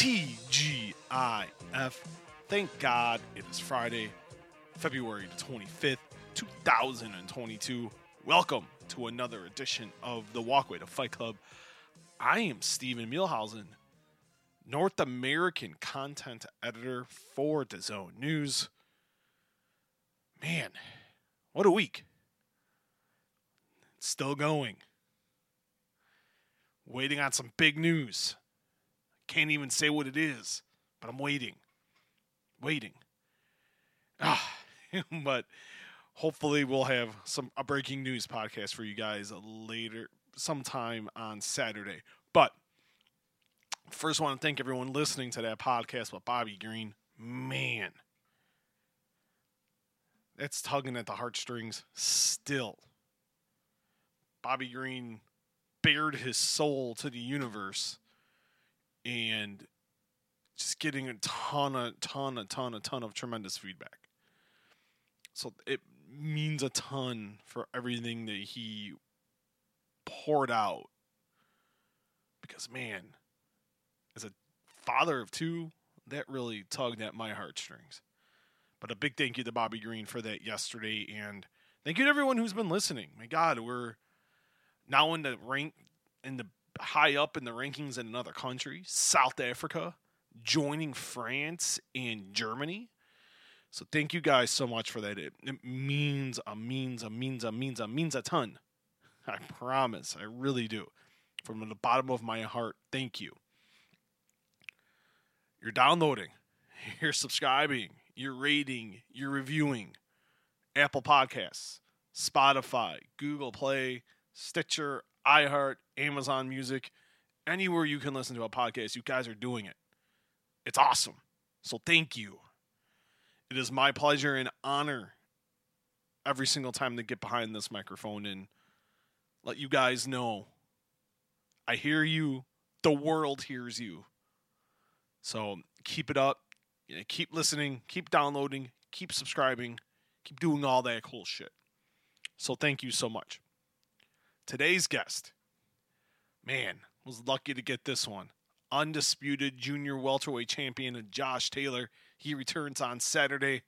TGIF. Thank God it is Friday, February the 25th, 2022. Welcome to another edition of the Walkway to Fight Club. I am Steven Muehlhausen, North American content editor for DAZN News. Man, what a week. It's still going. Waiting on some big news. Can't even say what it is, but I'm waiting. Waiting. Ah, but hopefully we'll have some a breaking news podcast for you guys later sometime on Saturday. But first I want to thank everyone listening to that podcast with Bobby Green. Man, that's tugging at the heartstrings still. Bobby Green bared his soul to the universe and just getting a ton, a ton, a ton, a ton of tremendous feedback. So it means a ton for everything that he poured out. Because man, as a father of two, that really tugged at my heartstrings. But a big thank you to Bobby Green for that yesterday, and thank you to everyone who's been listening. My God, we're now in the rank in the high up in the rankings in another country, South Africa, joining France and Germany. So thank you guys so much for that. It, it means a means a means a means a means a ton. I promise, I really do. From the bottom of my heart, thank you. You're downloading, you're subscribing, you're rating, you're reviewing Apple Podcasts, Spotify, Google Play, Stitcher, iHeart, Amazon Music, anywhere you can listen to a podcast, you guys are doing it. It's awesome. So thank you. It is my pleasure and honor every single time to get behind this microphone and let you guys know I hear you. The world hears you. So keep it up. Keep listening. Keep downloading. Keep subscribing. Keep doing all that cool shit. So thank you so much. Today's guest, man, was lucky to get this one. Undisputed junior welterweight champion Josh Taylor. He returns on Saturday,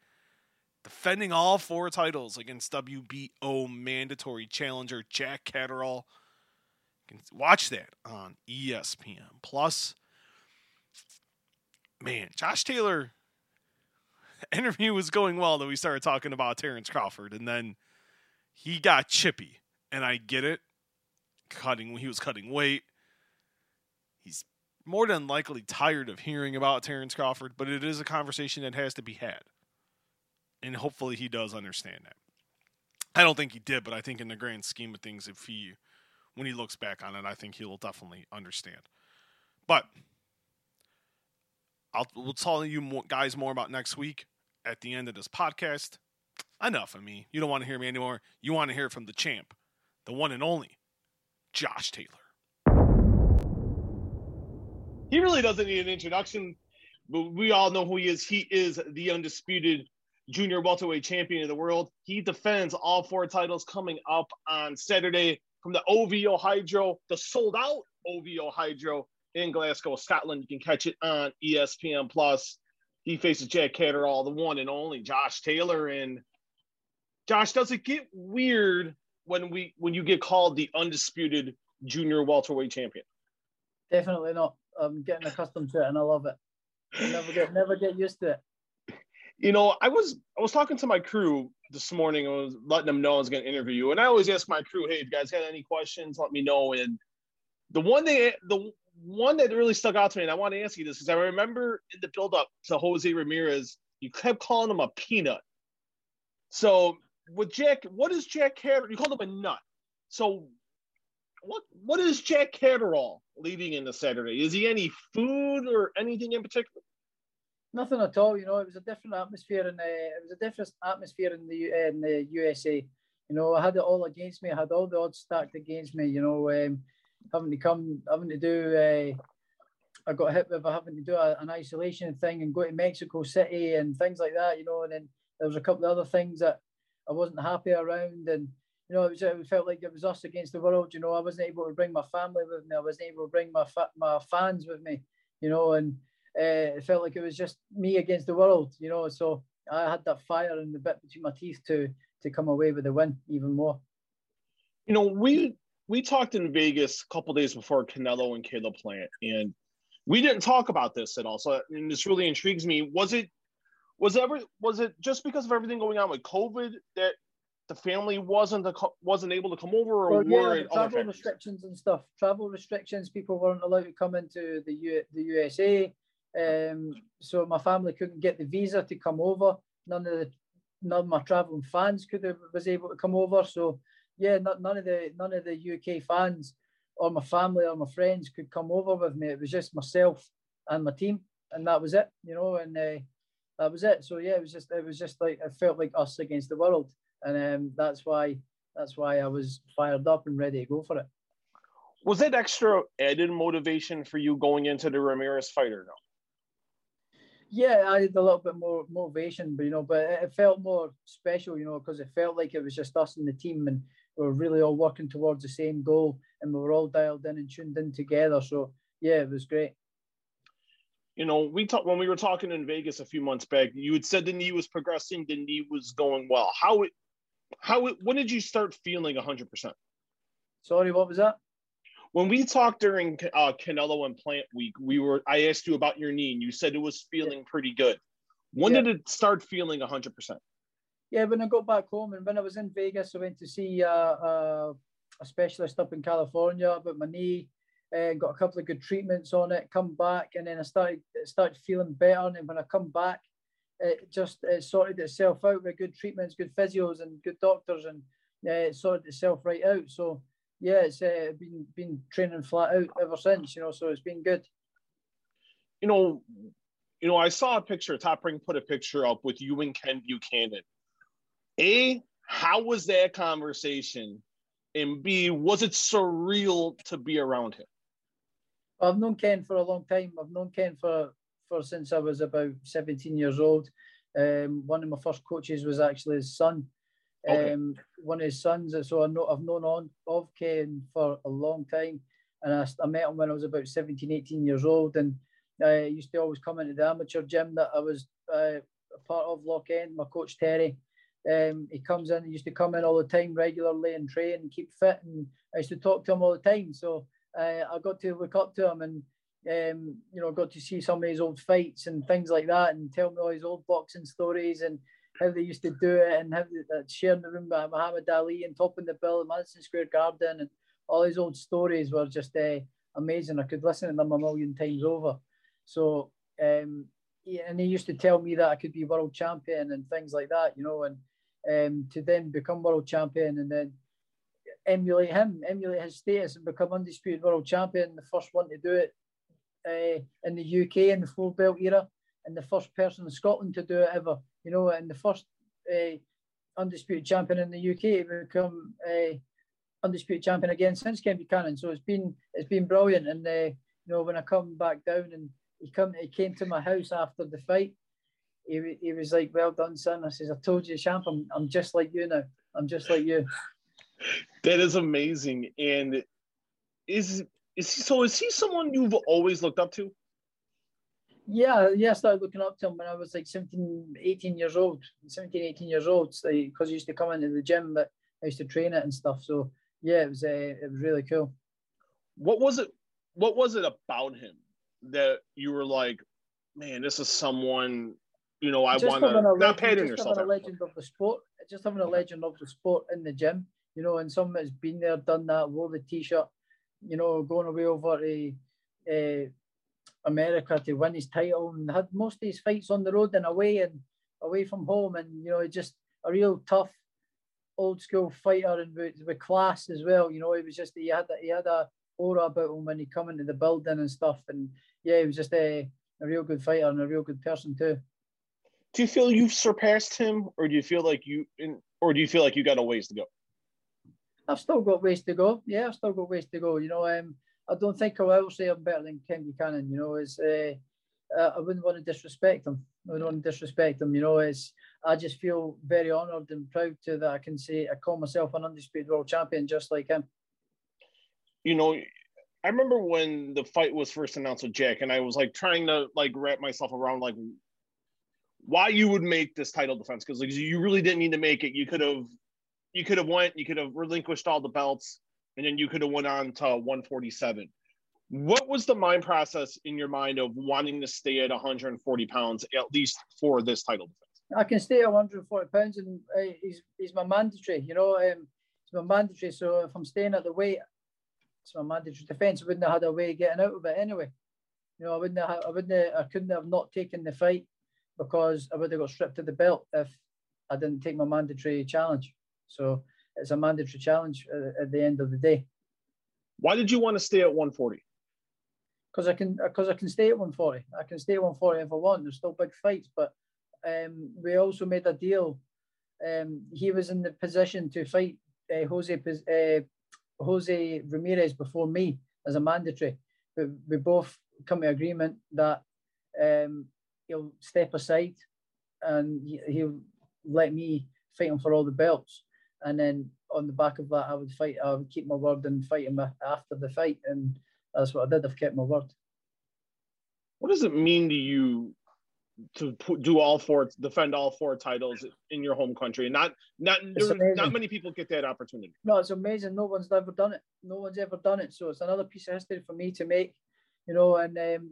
defending all four titles against WBO mandatory challenger Jack Catterall. You can watch that on ESPN Plus. Man, Josh Taylor interview was going well that we started talking about Terrence Crawford, and then he got chippy, and I get it cutting he was cutting weight. He's more than likely tired of hearing about Terrence Crawford, but it is a conversation that has to be had. And hopefully he does understand that. I don't think he did, but I think in the grand scheme of things, if he when he looks back on it, I think he'll definitely understand. But I'll we'll tell you more, guys more about next week at the end of this podcast. Enough of me. You don't want to hear me anymore. You want to hear from the champ, the one and only Josh Taylor. He really doesn't need an introduction, but we all know who he is. He is the undisputed junior welterweight champion of the world. He defends all four titles coming up on Saturday from the OVO Hydro, the sold out OVO Hydro in Glasgow, Scotland. You can catch it on ESPN Plus. He faces Jack Catterall, the one and only Josh Taylor. And Josh, does it get weird when we when you get called the undisputed junior welterweight champion? Definitely not. I'm getting accustomed to it and I love it. never get never get used to it. You know, I was I was talking to my crew this morning. I was letting them know I was going to interview you, and I always ask my crew, "Hey, if you guys got any questions, let me know." And the one thing, the one that really stuck out to me, and I want to ask you this because I remember in the build-up to Jose Ramirez, you kept calling him a peanut. So with Jack, what is Jack Catter? You called him a nut. So what what is Jack Catterall leading into Saturday? Is he any food or anything in particular? Nothing at all. You know, it was a different atmosphere, and it was a different atmosphere in the in the USA. You know, I had it all against me. I had all the odds stacked against me. You know, um, having to come, having to do. Uh, I got hit with having to do a, an isolation thing and go to Mexico City and things like that. You know, and then there was a couple of other things that I wasn't happy around, and you know, it, was, it felt like it was us against the world. You know, I wasn't able to bring my family with me. I wasn't able to bring my fa- my fans with me. You know, and uh, it felt like it was just me against the world, you know. So I had that fire in the bit between my teeth to to come away with the win even more. You know, we we talked in Vegas a couple days before Canelo and Caleb Plant, and we didn't talk about this at all. So and this really intrigues me. Was it was ever was it just because of everything going on with COVID that the family wasn't the, wasn't able to come over, or well, yeah, were travel restrictions and stuff? Travel restrictions. People weren't allowed to come into the U, the USA. Um, so my family couldn't get the visa to come over. None of the none of my traveling fans could have was able to come over. So yeah, not, none of the none of the UK fans or my family or my friends could come over with me. It was just myself and my team, and that was it, you know. And uh, that was it. So yeah, it was just it was just like it felt like us against the world, and um, that's why that's why I was fired up and ready to go for it. Was that extra added motivation for you going into the Ramirez fight or no? Yeah, I had a little bit more motivation, but you know, but it felt more special, you know, because it felt like it was just us and the team, and we were really all working towards the same goal, and we were all dialed in and tuned in together. So yeah, it was great. You know, we talked when we were talking in Vegas a few months back. You had said the knee was progressing, the knee was going well. How it, how it, when did you start feeling hundred percent? Sorry, what was that? when we talked during uh, Canelo and Plant Week, we were I asked you about your knee, and you said it was feeling pretty good. When yeah. did it start feeling hundred percent? Yeah, when I got back home, and when I was in Vegas, I went to see uh, uh, a specialist up in California about my knee, and got a couple of good treatments on it. Come back, and then I started started feeling better. And when I come back, it just it sorted itself out with good treatments, good physios, and good doctors, and uh, it sorted itself right out. So yeah, it's uh, been been training flat out ever since. You know, so it's been good. You know, you know, I saw a picture. Top Rank put a picture up with you and Ken Buchanan. A, how was that conversation? And B, was it surreal to be around him? I've known Ken for a long time. I've known Ken for for since I was about 17 years old. Um, one of my first coaches was actually his son. Okay. Um, one of his sons. So I know I've known on of Ken for a long time, and I, I met him when I was about 17, 18 years old, and I used to always come into the amateur gym that I was uh, a part of Lochend. My coach Terry, um, he comes in. He used to come in all the time regularly and train and keep fit, and I used to talk to him all the time. So I got to look up to him and. Um, you know, got to see some of his old fights and things like that, and tell me all his old boxing stories and how they used to do it and how they, uh, sharing the room with Muhammad Ali and topping the bill at Madison Square Garden and all his old stories were just uh, amazing. I could listen to them a million times over. So, um, and he used to tell me that I could be world champion and things like that, you know, and um, to then become world champion and then emulate him, emulate his status and become undisputed world champion, the first one to do it uh, in the UK in the full belt era, and the first person in Scotland to do it ever you know, and the first uh, undisputed champion in the UK to become a undisputed champion again since Ken Buchanan. So it's been it's been brilliant. And uh, you know, when I come back down and he come he came to my house after the fight, he, he was like, "Well done, son." I says, "I told you, champ. I'm, I'm just like you now. I'm just like you." That is amazing. And is is he so? Is he someone you've always looked up to? yeah, yeah, I started looking up to him when I was like 17, 18 years old, 17, 18 years old, because he used to come into the gym, but I used to train it and stuff. So yeah, it was uh, it was really cool. What was it? What was it about him that you were like, man, this is someone, you know, I want to not pattern yourself. Having a legend of the sport, just having a legend of the sport in the gym, you know, and some that's been there, done that, wore the t-shirt, you know, going away over to. Uh, America to win his title and had most of his fights on the road and away and away from home. And you know just a real tough old school fighter and with, with class as well. You know he was just he had a, he had a aura about him when he come into the building and stuff. And yeah he was just a, a real good fighter and a real good person too. Do you feel you've surpassed him or do you feel like you or do you feel like you got a ways to go I've still got ways to go yeah I've still got ways to go you know um I don't think I will say I'm better than Ken Buchanan. You know, it's uh, I wouldn't want to disrespect him. I wouldn't want to disrespect him. You know, it's I just feel very honoured and proud to that I can say I call myself an undisputed world champion just like him. You know, I remember when the fight was first announced with Jack, and I was like trying to like wrap myself around like why you would make this title defense because like you really didn't need to make it. You could have, you could have went, you could have relinquished all the belts, and then you could have went on to 147. What was the mind process in your mind of wanting to stay at 140 pounds at least for this title defense? I can stay at 140 pounds, and uh, he's he's my mandatory. You know, um, it's my mandatory. So if I'm staying at the weight, it's my mandatory defence. I wouldn't have had a way of getting out of it anyway. You know, I wouldn't have, I wouldn't have, I couldn't have not taken the fight because I would have got stripped of the belt if I didn't take my mandatory challenge. So it's a mandatory challenge at, the end of the day. Why did you want to stay at 140? Because I can, because I can stay at 140. I can stay at 140 if I want. There's still big fights, but um, we also made a deal. Um, he was in the position to fight uh, Jose uh, Jose Ramirez before me as a mandatory, but we both come to agreement that um, he'll step aside and he'll let me fight him for all the belts. And then on the back of that, I would fight. I would keep my word and fight him after the fight, and that's what I did. I've kept my word. What does it mean to you to do all four, defend all four titles in your home country? Not, not, not many people get that opportunity. No, it's amazing. No one's ever done it. No one's ever done it. So it's another piece of history for me to make. You know, and um,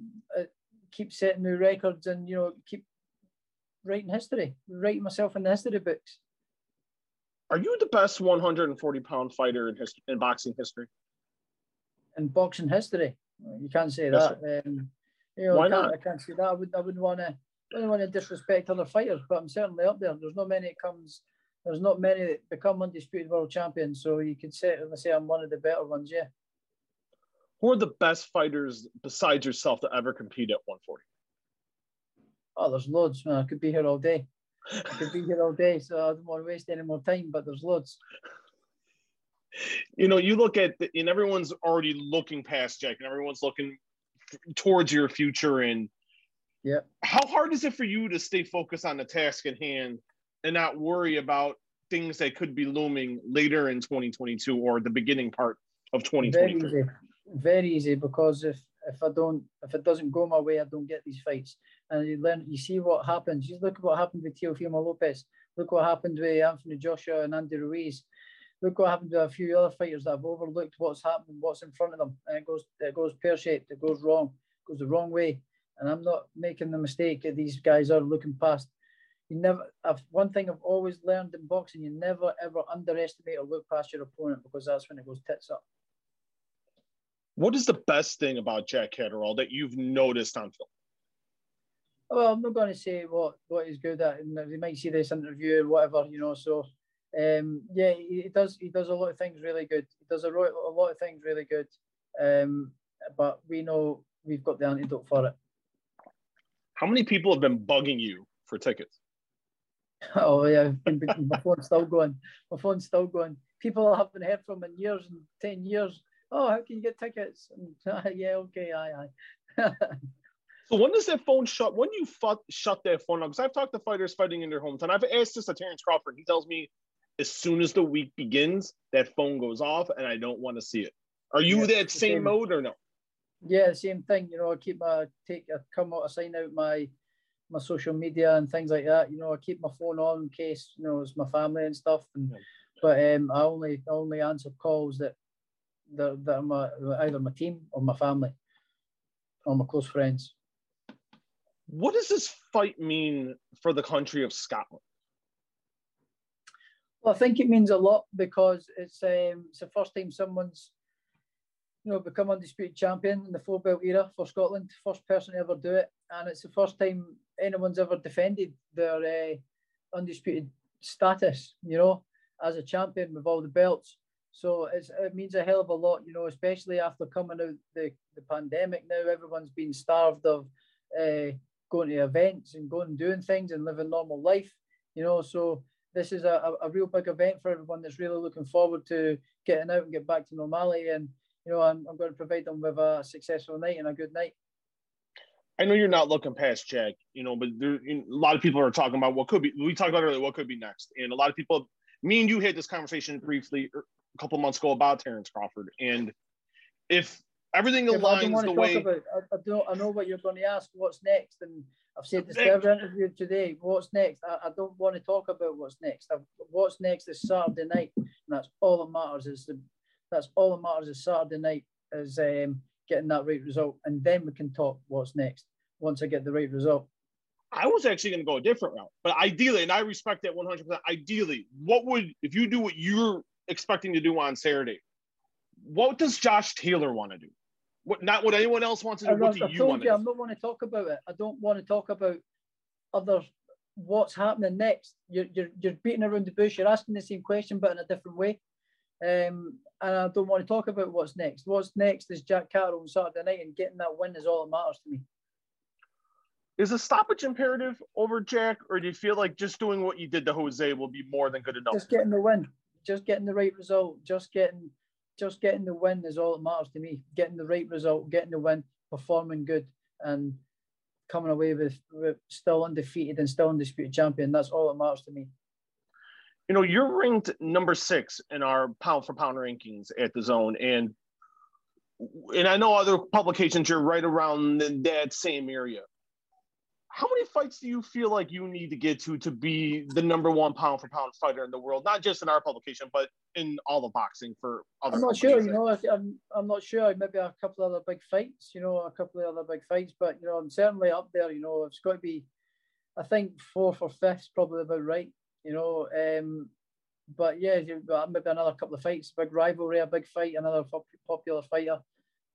keep setting new records and you know keep writing history, writing myself in the history books. Are you the best 140 pound fighter in history, in boxing history? In boxing history, you can't say yes, that. Um, you know, Why I not? I can't say that. I wouldn't. I wouldn't want to. I wouldn't want to disrespect other fighters, but I'm certainly up there. There's not many that comes. There's not many that become undisputed world champions. So you could certainly say I'm one of the better ones. Yeah who are the best fighters besides yourself to ever compete at 140? Oh, there's loads, man. I could be here all day. I could be here all day, so I don't want to waste any more time, but there's loads. You know, you look at, the, and everyone's already looking past Jack, and everyone's looking towards your future. And yeah, how hard is it for you to stay focused on the task at hand and not worry about things that could be looming later in 2022 or the beginning part of 2023? very easy very easy because if if I don't if it doesn't go my way, I don't get these fights. And you learn you see what happens. You look at what happened with Teofimo Lopez. Look what happened with Anthony Joshua and Andy Ruiz. Look what happened to a few other fighters that have overlooked what's happening, what's in front of them, and it goes it goes pear shaped. It goes wrong. It goes the wrong way. And I'm not making the mistake that these guys are looking past. You never. I've, one thing I've always learned in boxing: you never ever underestimate or look past your opponent because that's when it goes tits up. What is the best thing about Jack Catterall that you've noticed on film? Well, I'm not going to say what what he's good at, and they might see this interview or whatever, you know. So, um, yeah, he, he, does he does a lot of things really good. He does a, a lot of things really good, um, but we know we've got the antidote for it. How many people have been bugging you for tickets? Oh yeah, my phone's still going. My phone's still going. People I haven't heard from in years and ten years oh, how can you get tickets? And, uh, yeah, okay, aye, aye. so when does that phone shut? When you fu- shut that phone off? Because I've talked to fighters fighting in their hometown. I've asked this to Terrence Crawford. He tells me as soon as the week begins, that phone goes off, and I don't want to see it. Are you yeah, that same, same, mode or no? Yeah, same thing. You know, I keep my take, I come out, I sign out my my social media and things like that. You know, I keep my phone on in case you know it's my family and stuff. And yeah. but um, I only I only answer calls that that, that are my, either my team or my family or my close friends. What does this fight mean for the country of Scotland? Well, I think it means a lot because it's um, it's the first time someone's you know become undisputed champion in the four belt era for Scotland. First person to ever do it, and it's the first time anyone's ever defended their uh, undisputed status. You know, as a champion with all the belts. So it means a hell of a lot, you know, especially after coming out the, the pandemic. Now everyone's been starved of uh, going to events and going and doing things and living normal life, you know. So this is a, a real big event for everyone that's really looking forward to getting out and get back to normality. And, you know, I'm, I'm going to provide them with a successful night and a good night. I know you're not looking past Jack, you know, but there, a lot of people are talking about what could be. We talked about earlier what could be next, and a lot of people. Me and you had this conversation briefly er, a couple months ago about Terrence Crawford. And if Everything Yeah, but I don't aligns want the to talk way. about. I, I don't. I know what you're going to ask. What's next? And I've said this to every interview today. What's next? I, I don't want to talk about what's next. i what's next is Saturday night, and that's all that matters. Is the that's all that matters is Saturday night is um, getting that right result, and then we can talk what's next once I get the right result. I was actually going to go a different route, but ideally, and I respect that 100%. Ideally, what would if you do what you're expecting to do on Saturday? What does Josh Taylor want to do? What not what anyone else wants to do? I've, What do I've you told want you to I do? don't want to talk about it. I don't want to talk about other what's happening next. You're, you're, you're beating around the bush. You're asking the same question, but in a different way. Um, and I don't want to talk about what's next. What's next is Jack Catterall on Saturday night, and getting that win is all that matters to me. Is a stoppage imperative over Jack, or do you feel like just doing what you did to Jose will be more than good enough? Just getting the win, just getting the right result, just getting, just getting the win is all that matters to me. Getting the right result, getting the win, performing good, and coming away with, with still undefeated and still undisputed champion. That's all that matters to me. you know, you're ranked number six in our pound for pound rankings at DAZN, and and I know other publications you're right around that same area. How many fights do you feel like you need to get to to be the number one pound for pound fighter in the world? Not just in our publication, but in all of boxing for other. I'm not sure, you know. I, I'm I'm not sure. Maybe a couple of other big fights, you know, a couple of other big fights. But you know, I'm certainly up there. You know, it's got to be. I think fourth or fifth's probably about right. You know, um, but yeah, you've got maybe another couple of fights, big rivalry, a big fight, another pop- popular fighter,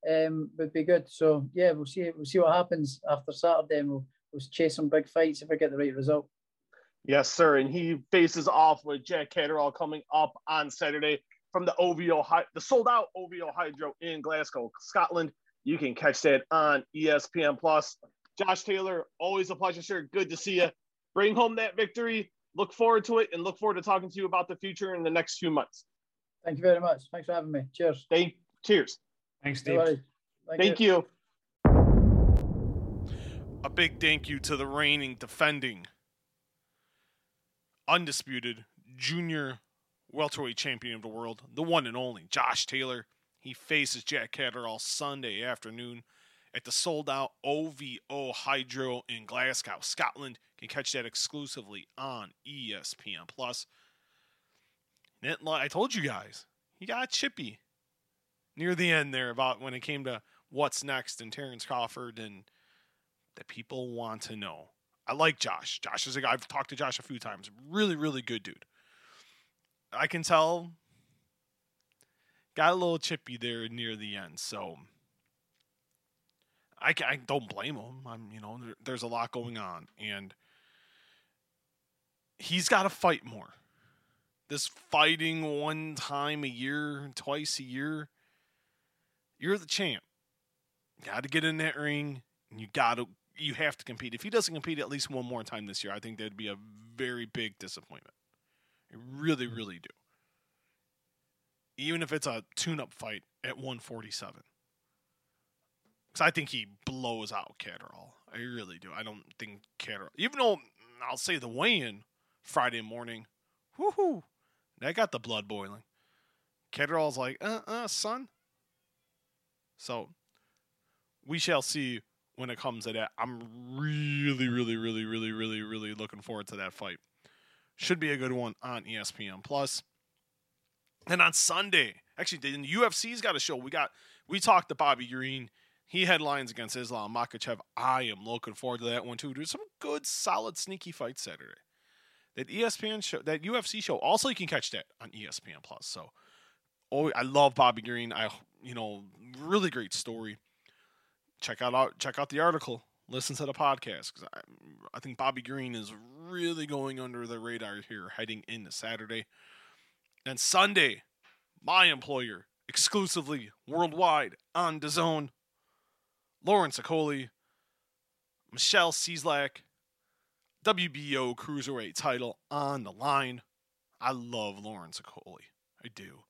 um, would be good. So yeah, we'll see. We'll see what happens after Saturday, and we'll we'll chase some big fights if I get the right result. Yes, sir. And he faces off with Jack Catterall coming up on Saturday from the OVO, Hy- the sold out OVO Hydro in Glasgow, Scotland. You can catch that on ESPN Plus. Josh Taylor, always a pleasure, sir. Good to see you. Bring home that victory. Look forward to it and look forward to talking to you about the future in the next few months. Thank you very much. Thanks for having me. Cheers. Thank, cheers. Thanks, No Steve. worries. Thank you. A big thank you to the reigning, defending, undisputed junior welterweight champion of the world, the one and only Josh Taylor. He faces Jack Catterall Sunday afternoon at the sold out OVO Hydro in Glasgow, Scotland. You can catch that exclusively on ESPN Plus. I told you guys, he got chippy near the end there about when it came to what's next and Terrence Crawford and that people want to know. I like Josh. Josh is a guy I've talked to Josh a few times. Really, really good dude. I can tell got a little chippy there near the end, so I, I don't blame him. I'm, you know, there, there's a lot going on, and he's got to fight more. This fighting one time a year, twice a year, you're the champ. Got to get in that ring, and you got to you have to compete. If he doesn't compete at least one more time this year, I think that'd be a very big disappointment. I really, really do. Even if it's a tune-up fight at 147, because I think he blows out Catterall. I really do. I don't think Catterall, even though I'll say the weigh-in Friday morning, whoo that got the blood boiling. Catterall's like, uh, uh, son. So we shall see when it comes to that. I'm really, really, really, really, really, really looking forward to that fight. Should be a good one on ESPN Plus. And on Sunday, actually, the UFC's got a show. We got we talked to Bobby Green. He headlines against Islam Makhachev. I am looking forward to that one too. There's some good, solid, sneaky fights Saturday. That ESPN show, that UFC show. Also, you can catch that on ESPN Plus. So, oh, I love Bobby Green. I, you know, really great story check out out- check out the article, listen to the podcast because I, I think Bobby Green is really going under the radar here heading into Saturday. And Sunday, my employer exclusively worldwide on DAZN, Lawrence Okolie, Michelle Cieslak, WBO Cruiserweight title on the line. I love Lawrence Okolie. I do.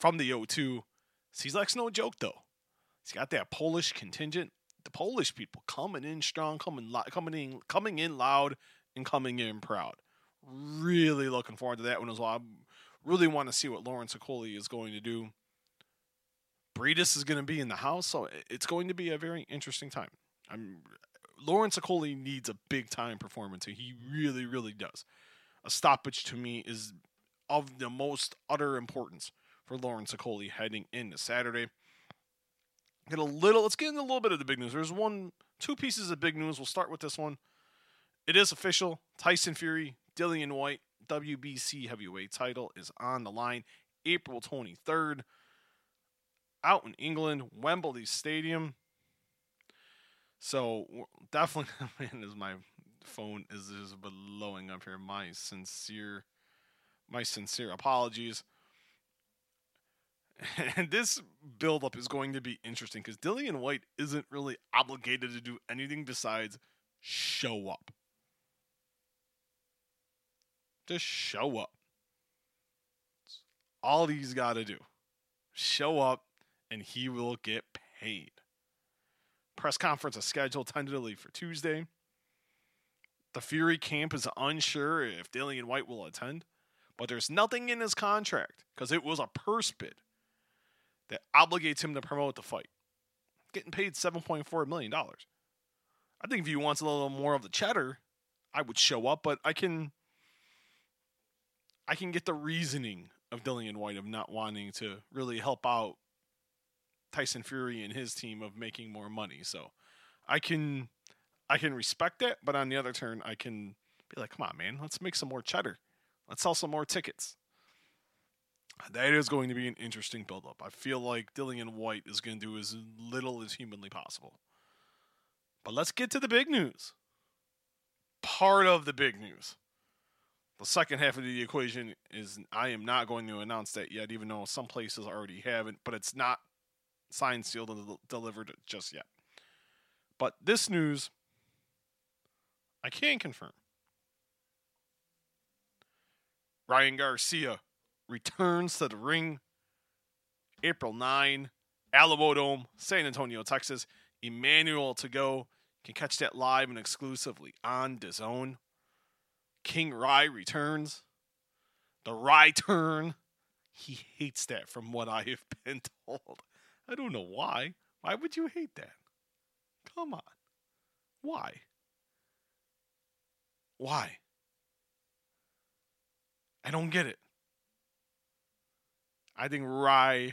From the O2. Cieslak's no joke though. He's got that Polish contingent. The Polish people coming in strong, coming coming in, coming in loud, and coming in proud. Really looking forward to that one as well. I really want to see what Lawrence Okolie is going to do. Briedis is going to be in the house, so it's going to be a very interesting time. I'm Lawrence Okolie needs a big time performance. He really, really does. A stoppage to me is of the most utter importance for Lawrence Okolie heading into Saturday. Get a little. Let's get into a little bit of the big news. There's one, two pieces of big news. We'll start with this one. It is official. Tyson Fury, Dillian Whyte WBC heavyweight title is on the line. April 23rd, out in England, Wembley Stadium. So definitely, man, is my phone is is blowing up here. My sincere, my sincere apologies. And this buildup is going to be interesting because Dillian Whyte isn't really obligated to do anything besides show up. Just show up. All he's got to do. Show up and he will get paid. Press conference is scheduled tentatively for Tuesday. The Fury camp is unsure if Dillian Whyte will attend, but there's nothing in his contract because it was a purse bid that obligates him to promote the fight. Getting paid $7.4 million. I think if he wants a little more of the cheddar, I would show up, but I can I can get the reasoning of Dillian Whyte of not wanting to really help out Tyson Fury and his team of making more money. So I can I can respect that, but on the other turn I can be like, come on, man, let's make some more cheddar. Let's sell some more tickets. That is going to be an interesting build-up. I feel like Dillian Whyte is going to do as little as humanly possible. But let's get to the big news. Part of the big news. The second half of the equation is I am not going to announce that yet, even though some places already haven't, but it's not signed, sealed, and delivered just yet. But this news, I can confirm. Ryan Garcia returns to the ring April 9, Alamodome, San Antonio, Texas. Emmanuel Tagoe. Can catch that live and exclusively on DAZN. King Rye returns. The Rye turn. He hates that from what I have been told. I don't know why. Why would you hate that? Come on. Why? Why? I don't get it. I think Rye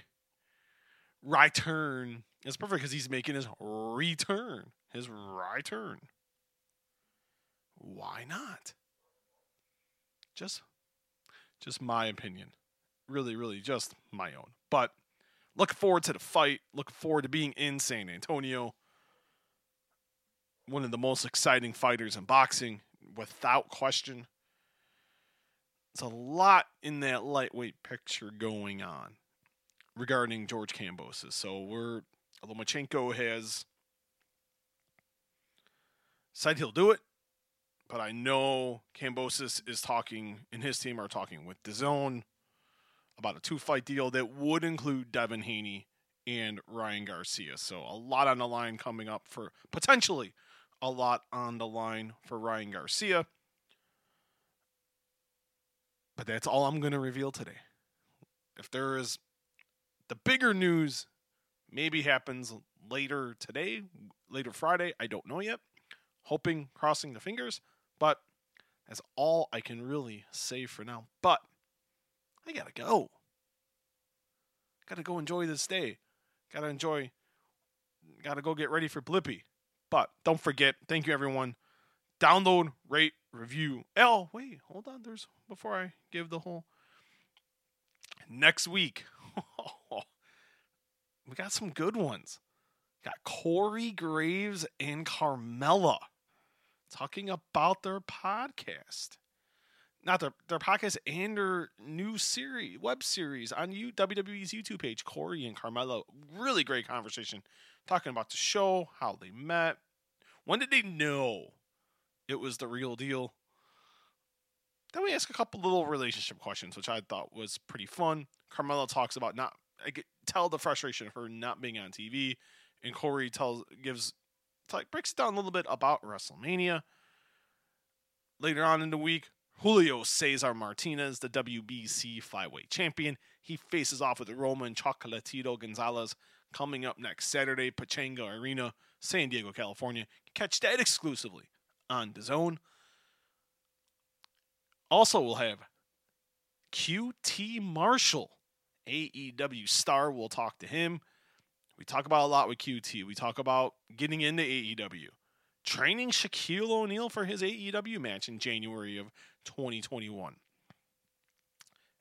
turn is perfect because he's making his return. His Rye turn. Why not? Just just my opinion. Really, really just my own. But looking forward to the fight. Looking forward to being in San Antonio. One of the most exciting fighters in boxing, without question. There's a lot in that lightweight picture going on regarding George Kambosos. So we're Lomachenko has said he'll do it, but I know Kambosos is talking, and his team are talking with DAZN about a two fight deal that would include Devin Haney and Ryan Garcia. So a lot on the line coming up for potentially a lot on the line for Ryan Garcia. But that's all I'm going to reveal today. If there is the bigger news, maybe happens later today, later Friday. I don't know yet. Hoping, crossing the fingers. But that's all I can really say for now. But I gotta go. Gotta go enjoy this day. Gotta enjoy. Gotta go get ready for Blippi. But don't forget, thank you everyone. Download, rate, review. Oh, wait, hold on. There's before I give the whole next week. we got some good ones. Got Corey Graves and Carmella talking about their podcast. Not their, their podcast and their new series, web series on you, WWE's YouTube page. Corey and Carmella, really great conversation talking about the show, how they met, when did they know it was the real deal? Then we ask a couple little relationship questions, which I thought was pretty fun. Carmella talks about not I get, tell the frustration of her not being on TV, and Corey tells gives like breaks it down a little bit about WrestleMania. Later on in the week, Julio Cesar Martinez, the WBC flyweight champion. He faces off with Roman Chocolatito Gonzalez coming up next Saturday, Pechanga Arena, San Diego, California. Catch that exclusively on DAZN. Also, we'll have QT Marshall, AEW star. We'll talk to him. We talk about a lot with QT. We talk about getting into AEW, training Shaquille O'Neal for his AEW match in January of 2021,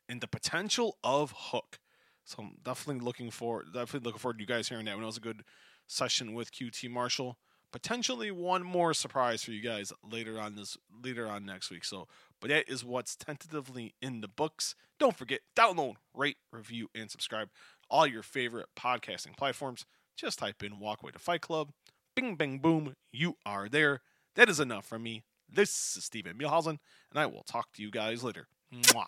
and the potential of Hook. So I'm definitely looking for definitely looking forward to you guys hearing that. When it was a good session with QT Marshall. Potentially one more surprise for you guys later on this later on next week. So, but that is what's tentatively in the books. Don't forget download, rate, review, and subscribe all your favorite podcasting platforms. Just type in Walkway to Fight Club. Bing, bang, boom. You are there. That is enough from me. This is Steven Muehlhausen, and I will talk to you guys later. Mwah.